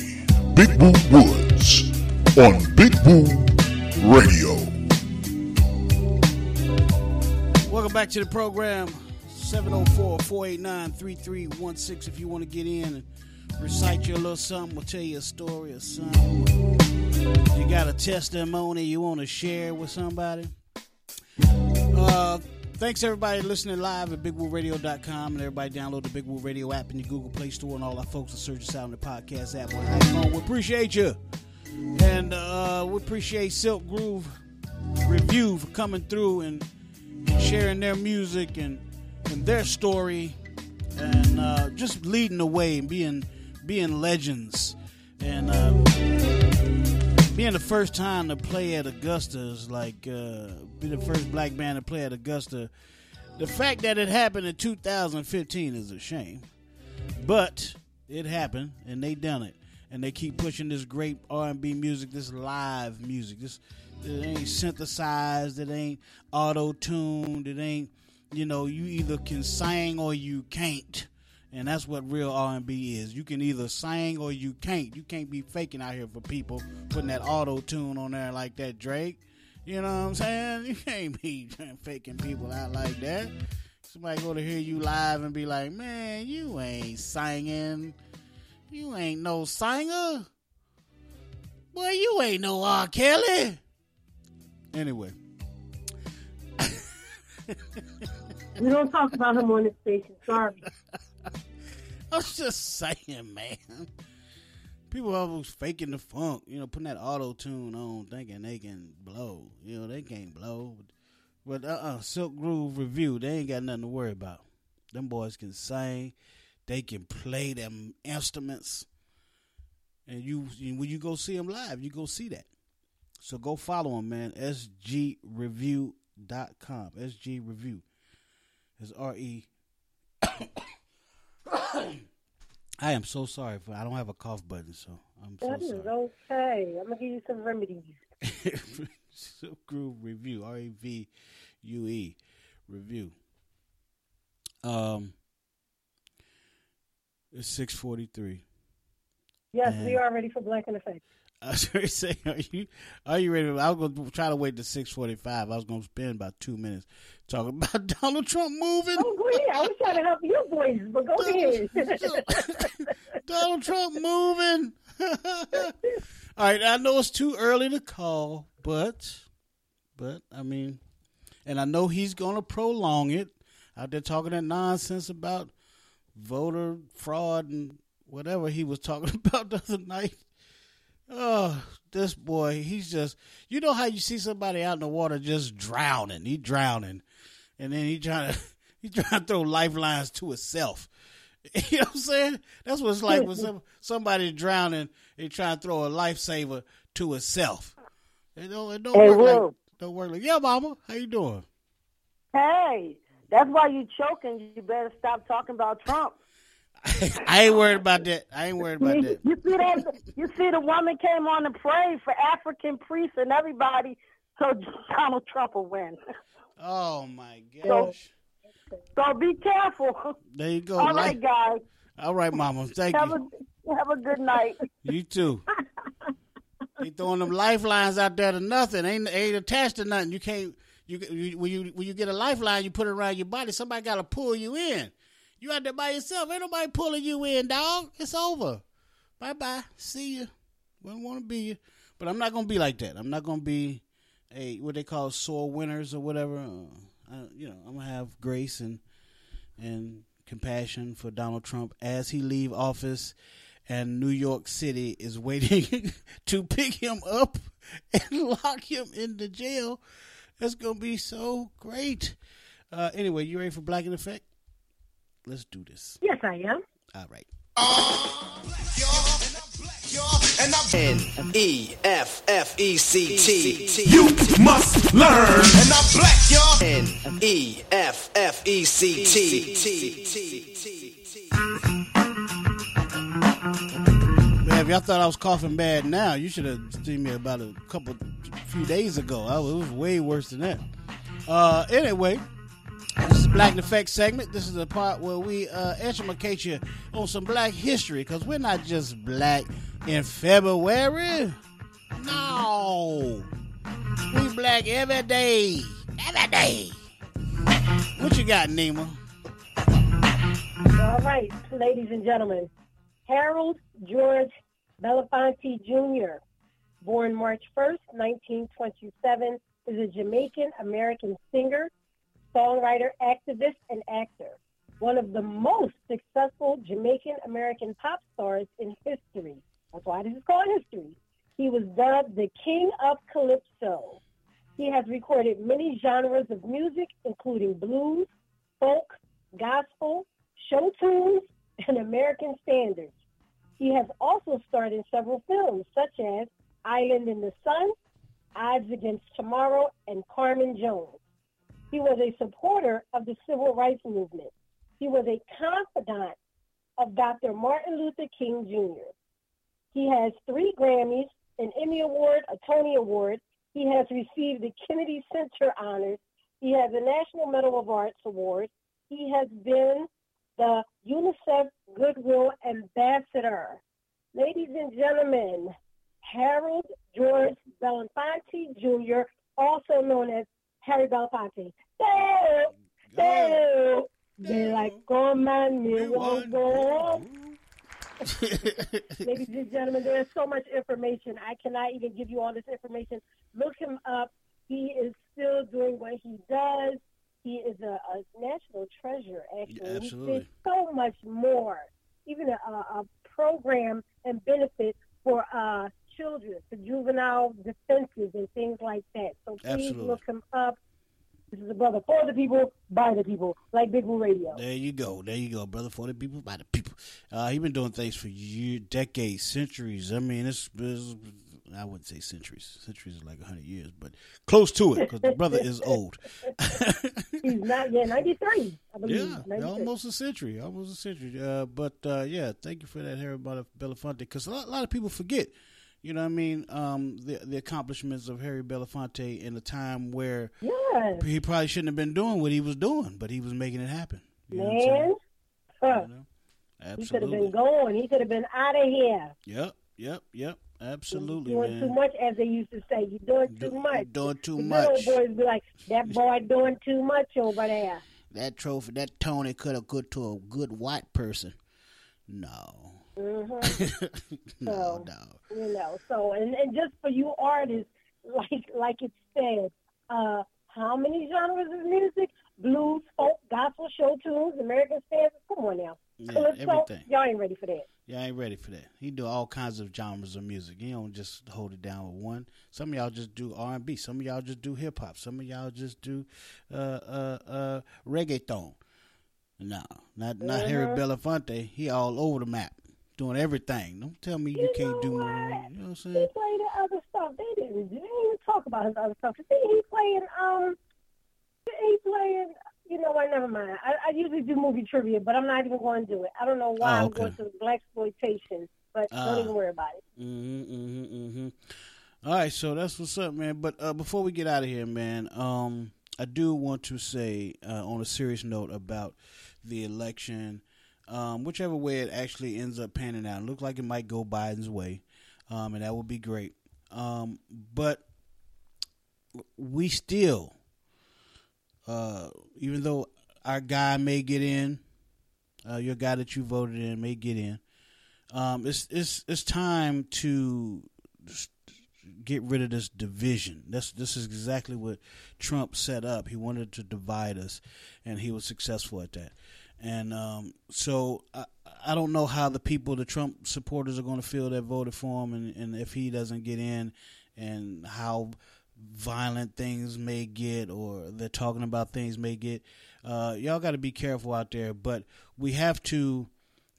Big Woo Woods on Big Woo Radio. Welcome back to the program. 704-489-3316 if you want to get in and recite your little something or tell you a story or something. You got a testimony you want to share with somebody. Uh, thanks everybody listening live at bigwooradio.com and everybody download the Big Woo Radio app in your Google Play Store and all our folks that search us out in the podcast app. on. We appreciate you. And uh, we appreciate Silk Groove Revue for coming through and sharing their music and, and their story and uh, just leading the way and being being legends and uh, being the first time to play at Augusta is like uh, be the first black band to play at Augusta. The fact that it happened in 2015 is a shame, but it happened and they done it and they keep pushing this great R&B music, this live music, this it ain't synthesized, it ain't auto tuned, it ain't you know you either can sing or you can't, and that's what real R&B is. You can either sing or you can't. You can't be faking out here for people putting that auto tune on there like that, Drake. You know what I'm saying? [LAUGHS] You can't be [LAUGHS] faking people out like that. Somebody go to hear you live and be like, "Man, you ain't singing. You ain't no singer. Boy, you ain't no R. Kelly." Anyway, [LAUGHS] We don't talk about him on this station. Sorry. [LAUGHS] I was just saying, man. People always faking the funk, you know, putting that auto tune on, thinking they can blow. You know, they can't blow. But uh uh Silk Groove Revue, they ain't got nothing to worry about. Them boys can sing, they can play them instruments. And you, you when you go see them live, you go see that. So go follow him, man. SGRevue.com. SG Revue. It's R E. [COUGHS] I am so sorry for I don't have a cough button, so I'm so That is sorry. okay. I'm gonna give you some remedies. Silk Groove Revue. R E V U E. Review. Um it's six forty three. Yes, And- we are ready for Black in Effect. [LAUGHS] I was going to say, are you are you ready? I was going to try to wait to six forty five. I was going to spend about two minutes talking [LAUGHS] about Donald Trump moving. Oh, go ahead. I was trying to help your voice, but go ahead. Donald Trump moving. [LAUGHS] All right, I know it's too early to call, but but I mean, and I know he's going to prolong it. Out there talking that nonsense about voter fraud and whatever he was talking about the other night. Oh, this boy, he's just you know how you see somebody out in the water just drowning. He drowning. And then he trying to [LAUGHS] he trying to throw lifelines to himself. [LAUGHS] You know what I'm saying? That's what it's like when some, somebody's drowning, they try to throw a lifesaver to itself. It don't, it don't Hey, work like don't work like yeah, mama. How you doing? hey, that's why you choking. You better stop talking about Trump. [LAUGHS] I ain't worried about that. I ain't worried about that. You see that? You see the woman came on to pray for African priests and everybody, so [LAUGHS] Donald Trump will win. Oh my So, gosh. so be careful. There you go. All right, right, guys. All right, mama. Thank have you. a have a good night. [LAUGHS] You too. they throwing them lifelines out there to nothing. Ain't ain't attached to nothing. You can't. You, you when you when you get a lifeline, you put it around your body. Somebody got to pull you in. You out there by yourself. Ain't nobody pulling you in, dog. It's over. Bye bye. See you. Wouldn't want to be you, but I'm not gonna be like that. I'm not gonna be a what they call sore winners or whatever. Uh, I, you know, I'm gonna have grace and and compassion for Donald Trump as he leave office and New York City is [LAUGHS] waiting to pick him up and [LAUGHS] lock him in the jail. That's gonna be so great. Uh, anyway, you ready for Black in Effect? Let's do this. Yes, I am. All right. N E F F E C T. You must learn. And I'm black, y'all. N E F F E C T. Man, if y'all thought I was coughing bad now, you should have seen me about a couple, few days ago. I was, it was way worse than that. Uh, anyway, Black in Effect segment. This is the part where we uh, educate you on some black history because we're not just black in February. No. We black every day. Every day. What you got, Nima? All right, ladies and gentlemen. Harold George Belafonte Jr., born March 1st, 1927, is a Jamaican American singer, songwriter, activist, and actor. One of the most successful Jamaican American pop stars in history. That's why this is called history. He was dubbed the King of Calypso. He has recorded many genres of music, including blues, folk, gospel, show tunes, and American standards. He has also starred in several films, such as Island in the Sun, Odds Against Tomorrow, and Carmen Jones. He was a supporter of the civil rights movement. He was a confidant of Dr. Martin Luther King Jr. He has three Grammys, an Emmy Award, a Tony Award. He has received the Kennedy Center honors. He has the National Medal of Arts Award. He has been the UNICEF Goodwill Ambassador. Ladies and gentlemen, Harold George Belafonte Jr., also known as Harry Belafonte. Deo, Deo, de la coma mi wogo. Ladies and gentlemen, there is so much information. I cannot even give you all this information. Look him up. He is still doing what he does. He is a, a national treasure, actually. Yeah, He did so much more. Even a, a, a program and benefit for uh, children, for juvenile defenses and things like that. So please Absolutely. look him up. This is a brother for the people, by the people, like Big Woo Radio. There you go. There you go, brother. For the people, by the people. Uh, he been doing things for years, decades, centuries. I mean, it's, it's I wouldn't say centuries. Centuries is like hundred years, but close to it because the brother is old. [LAUGHS] He's not yeah, ninety three. I believe. Yeah, 93. almost a century, almost a century. Uh, but uh, yeah, thank you for that, Harry Bel- Belafonte, because a lot, a lot of people forget. You know what I mean? Um, the the accomplishments of Harry Belafonte in a time where Yes. he probably shouldn't have been doing what he was doing, but he was making it happen. You know what I'm saying? Man, huh. he could have been gone. He could have been out of here. Yep, yep, yep. Absolutely, doing man. too much, as they used to say. You're doing too much. Doing too the much. Boys be like, that [LAUGHS] boy doing too much over there. That trophy, that Tony could have good to a good white person. No. Mm-hmm. [LAUGHS] no, so, no. You know, so and, and just for you artists, [LAUGHS] like like it said, uh, how many genres of music? Blues, folk, gospel, show tunes, American standards. Come on now. Yeah, Calypso, everything. y'all ain't ready for that. Yeah, I ain't ready for that. He do all kinds of genres of music. He don't just hold it down with one. Some of y'all just do R and B. Some of y'all just do hip hop. Some of y'all just do uh, uh, uh, reggaeton. No, not not Harry Mhm. Belafonte. He all over the map, doing everything. Don't tell me you, can't do more. You know what I'm He saying? played the other stuff. They didn't. They didn't even talk about his other stuff. See, he playing. Um, he playing. You know what? Never mind. I, I usually do movie trivia, but I'm not even going to do it. I don't know why Oh, I'm going to black exploitation, but Ah. don't even worry about it. Mm-hmm, mm-hmm, mm-hmm. All right, so that's what's up, man. But uh, before we get out of here, man, um, I do want to say uh, on a serious note about the election, um, whichever way it actually ends up panning out. It looks like it might go Biden's way, um, and that would be great. Um, but we still, uh, even though our guy may get in, uh, your guy that you voted in may get in. Um, it's it's it's time to get rid of this division. That's this is exactly what Trump set up. He wanted to divide us, and he was successful at that. And um, so I, I don't know how the people, the Trump supporters, are going to feel that voted for him, and, and if he doesn't get in, and how violent things may get, or they're talking about things may get. Uh, y'all got to be careful out there, but we have to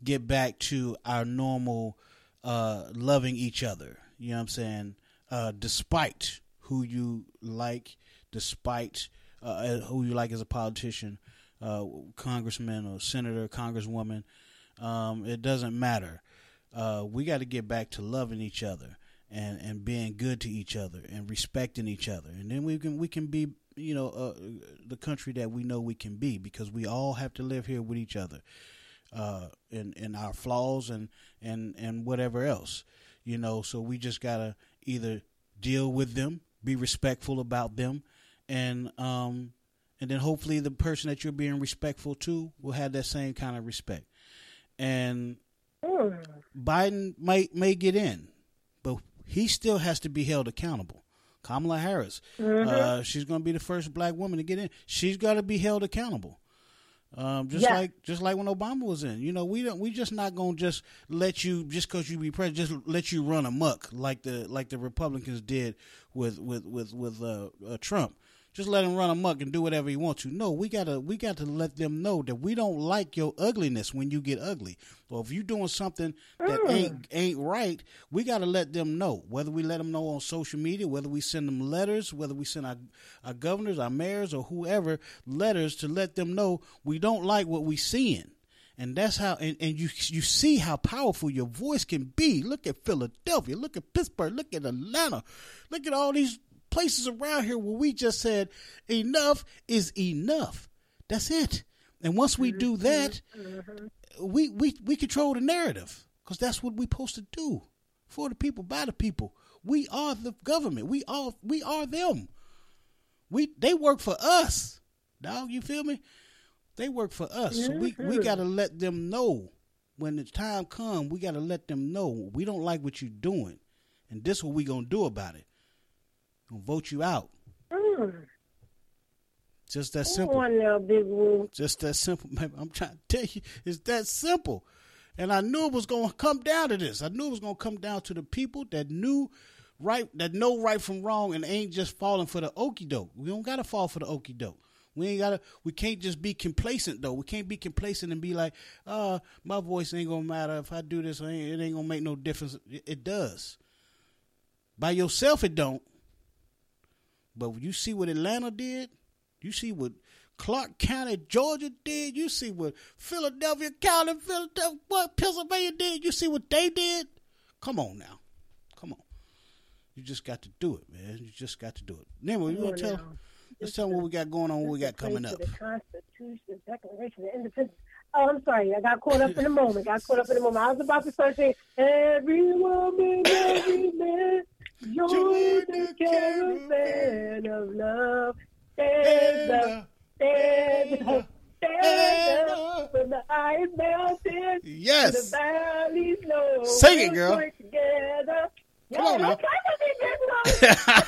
get back to our normal uh, loving each other. You know what I'm saying? Uh, despite who you like, despite uh, who you like as a politician, uh, congressman or senator, congresswoman, um, it doesn't matter. Uh, we got to get back to loving each other and, and being good to each other and respecting each other, and then we can we can be you know uh, the country that we know we can be because we all have to live here with each other uh, in in our flaws and and and whatever else, you know. So we just gotta either deal with them, be respectful about them, and um and then hopefully the person that you're being respectful to will have that same kind of respect. And Biden might may get in, but he still has to be held accountable. Kamala Harris, Mhm. uh, she's going to be the first black woman to get in. She's got to be held accountable. Um, just Yeah. like just like when Obama was in, you know, we don't we just not gonna just let you just because you be president, just let you run amok like the like the Republicans did with with with with uh, uh, Trump. Just let him run amok and do whatever he wants to. No, we gotta we got to let them know that we don't like your ugliness when you get ugly. Or if you're doing something that mm. ain't ain't right, we gotta let them know. Whether we let them know on social media, whether we send them letters, whether we send our our governors, our mayors, or whoever letters to let them know we don't like what we seeing. And that's how, and, and you you see how powerful your voice can be. Look at Philadelphia, look at Pittsburgh, look at Atlanta, look at all these places around here where we just said enough is enough. That's it. And once we do that, we we we control the narrative because that's what we're supposed to do for the people, by the people. We are the government. We are we are them. We they work for us, dog. You feel me? They work for us. So we we Mhm. got to let them know when the time come. We got to let them know we don't like what you're doing, and this what we gonna do about it. Vote you out. Mm. Just that simple. now. Just that simple. I'm trying to tell you, it's that simple. And I knew it was going to come down to this. I knew it was going to come down to the people that knew right, that know right from wrong, and ain't just falling for the okey doke. We don't got to fall for the okey doke. We ain't gotta. We can't just be complacent though. We can't be complacent and be like, "Uh, my voice ain't gonna matter if I do this. It ain't, gonna make no difference." It does. By yourself, it don't. But you see what Atlanta did. You see what Clark County, Georgia did. You see what Philadelphia County, Philadelphia, what Pennsylvania did. You see what they did. Come on now, come on. You just got to do it, man. You just got to do it. Anyway, you want to tell? Let's tell them what we got going on. What we got coming up. The Constitution, the Declaration of Independence. Oh, I'm sorry. I got caught up in the moment. I Got caught up in the moment. I was about to start saying, "Every woman, every man, join the caravan of love." Stand up, stand up, stand up from the high mountains Yes. the valleys low. Sing it, girl. together. Come on now. [LAUGHS]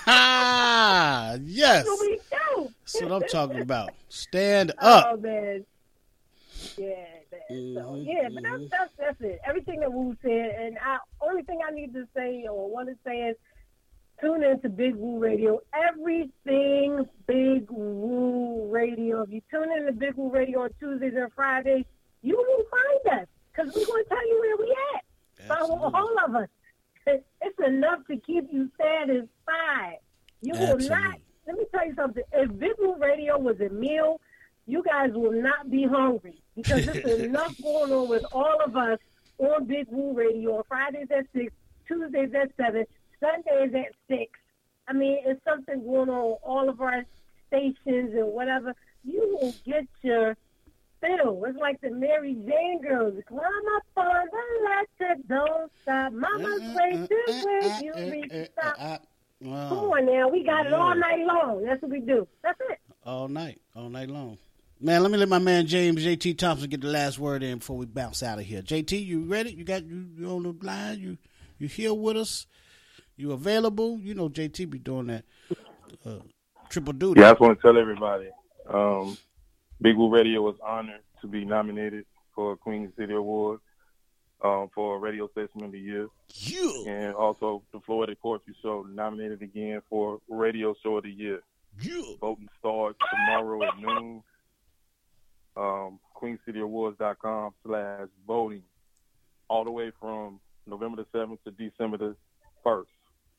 That's yes. what. That's what I'm talking about. Stand [LAUGHS] Oh up. man. Yeah, man. So Mhm, yeah, but that's that's that's it. Everything that Wu said, and I only thing I need to say or want to say is tune in to Big Woo Radio. Everything Big Woo Radio. If you tune in to Big Woo Radio on Tuesdays and Fridays, you will find us because we're going to tell you where we at. So all of us. [LAUGHS] It's enough to keep you satisfied. You will not. Absolutely. Let me tell you something. If Big Woo Radio was a meal, you guys will not be hungry because there's [LAUGHS] enough going on with all of us on Big Woo Radio on Fridays at six, Tuesdays at seven, Sundays at six. I mean, it's something going on all of our stations and whatever. You will get your fill. It's like the Mary Jane girls. Climb up on the ladder, don't stop. Mama's way to where you reach stop. Come Wow. on now, we got it all night long. That's what we do. That's it. All night, all night long. Man, let me let my man James JT Thompson get the last word in before we bounce out of here. JT, you ready? You got you, you on the line? You you here with us? You available? You know JT be doing that uh, triple duty. Yeah, I just want to tell everybody, um, Big Woo Radio was honored to be nominated for a Queen City Award um, for Radio Station of the Year. Yeah. And also the Floetic Poetry Show nominated again for Radio Show of the Year. Yeah. Voting starts tomorrow at noon. Um, QueenCityAwards.com slash voting all the way from November the 7th to December the 1st.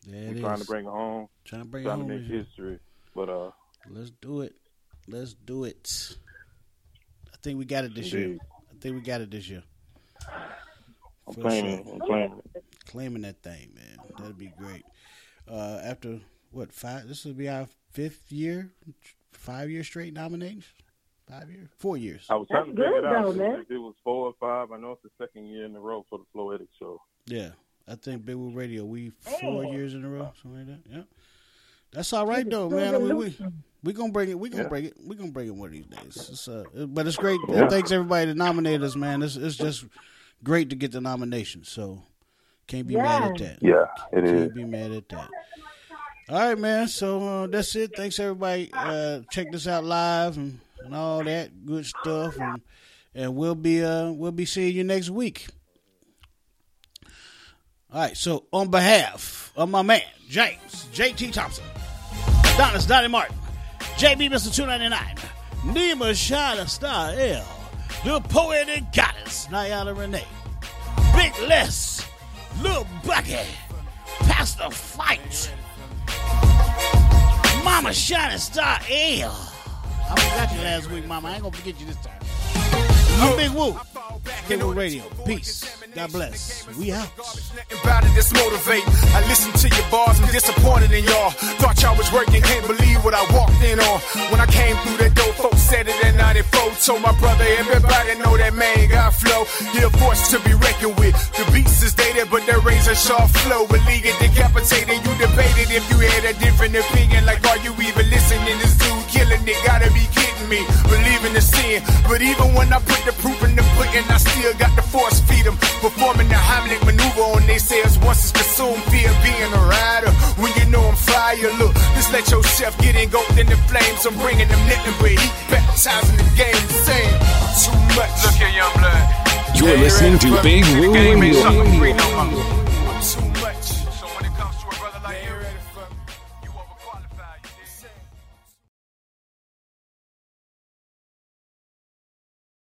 There We're it trying is. to bring it home. Trying to bring it trying home to make history. But uh, Let's do it. Let's do it. I think we got it this year. I think we got it this year. I'm For claiming sure. I'm claiming. Claiming that thing, man. That'd be great. Uh, after what five? This will be our fifth year, five years straight nominations. Five years, four years. I was That's to figure it good, out. though, man. It was four or five. I know it's the second year in a row for the Floetic Show. Yeah, I think Big Woo Radio. We four years in a row, something like that. Yeah, that's all right though, man. We we, we gonna bring it. We gonna Yeah. bring it. We gonna bring it one of these days. It's, uh, but it's great. Yeah. Thanks everybody that nominated us, man. It's it's just great to get the nomination. So can't be mad at that. Yeah, it Can't is. be mad at that. All right, man. So uh, that's it. Thanks everybody. Uh, check this out live and, and all that good stuff, and and we'll be uh we'll be seeing you next week. All right. So on behalf of my man James JT Thompson, Donis Donnie Martin, JB Ninety Nine, Nima Shada Star L, the poetic goddess Nayana Renee, Big Les, Lil Bucky, Pastor Fight. Mama Shining Star L. I forgot you last week, Mama. I ain't gonna forget you this time. I'm Big Woo. Big Woo Radio. Peace. God bless. We out. about it that's motivate. I listen to your bars, I'm disappointed in y'all. Thought y'all was working, can't believe what I walked in on. When I came through that door, folks said it at 94. Told my brother, everybody know that man got flow. You're a force to be reckoned with. The beats is dated, but their razor sharp flow. It decapitated. You debated if you had a different opinion. Like, are you even listening? This dude killing it, gotta be kidding me. Believing the sin. But even when I put the proof in the pudding, I still got the force feed 'em. Performing the Heimlich maneuver on they says once it's consumed, fear being a rider. When you know I'm fire, look, just let your chef get engulfed in the flames. I'm bringing them nothing but heat, baptizing the game, saying too much. Look here, young blood. You're listening to Big Woo Radio.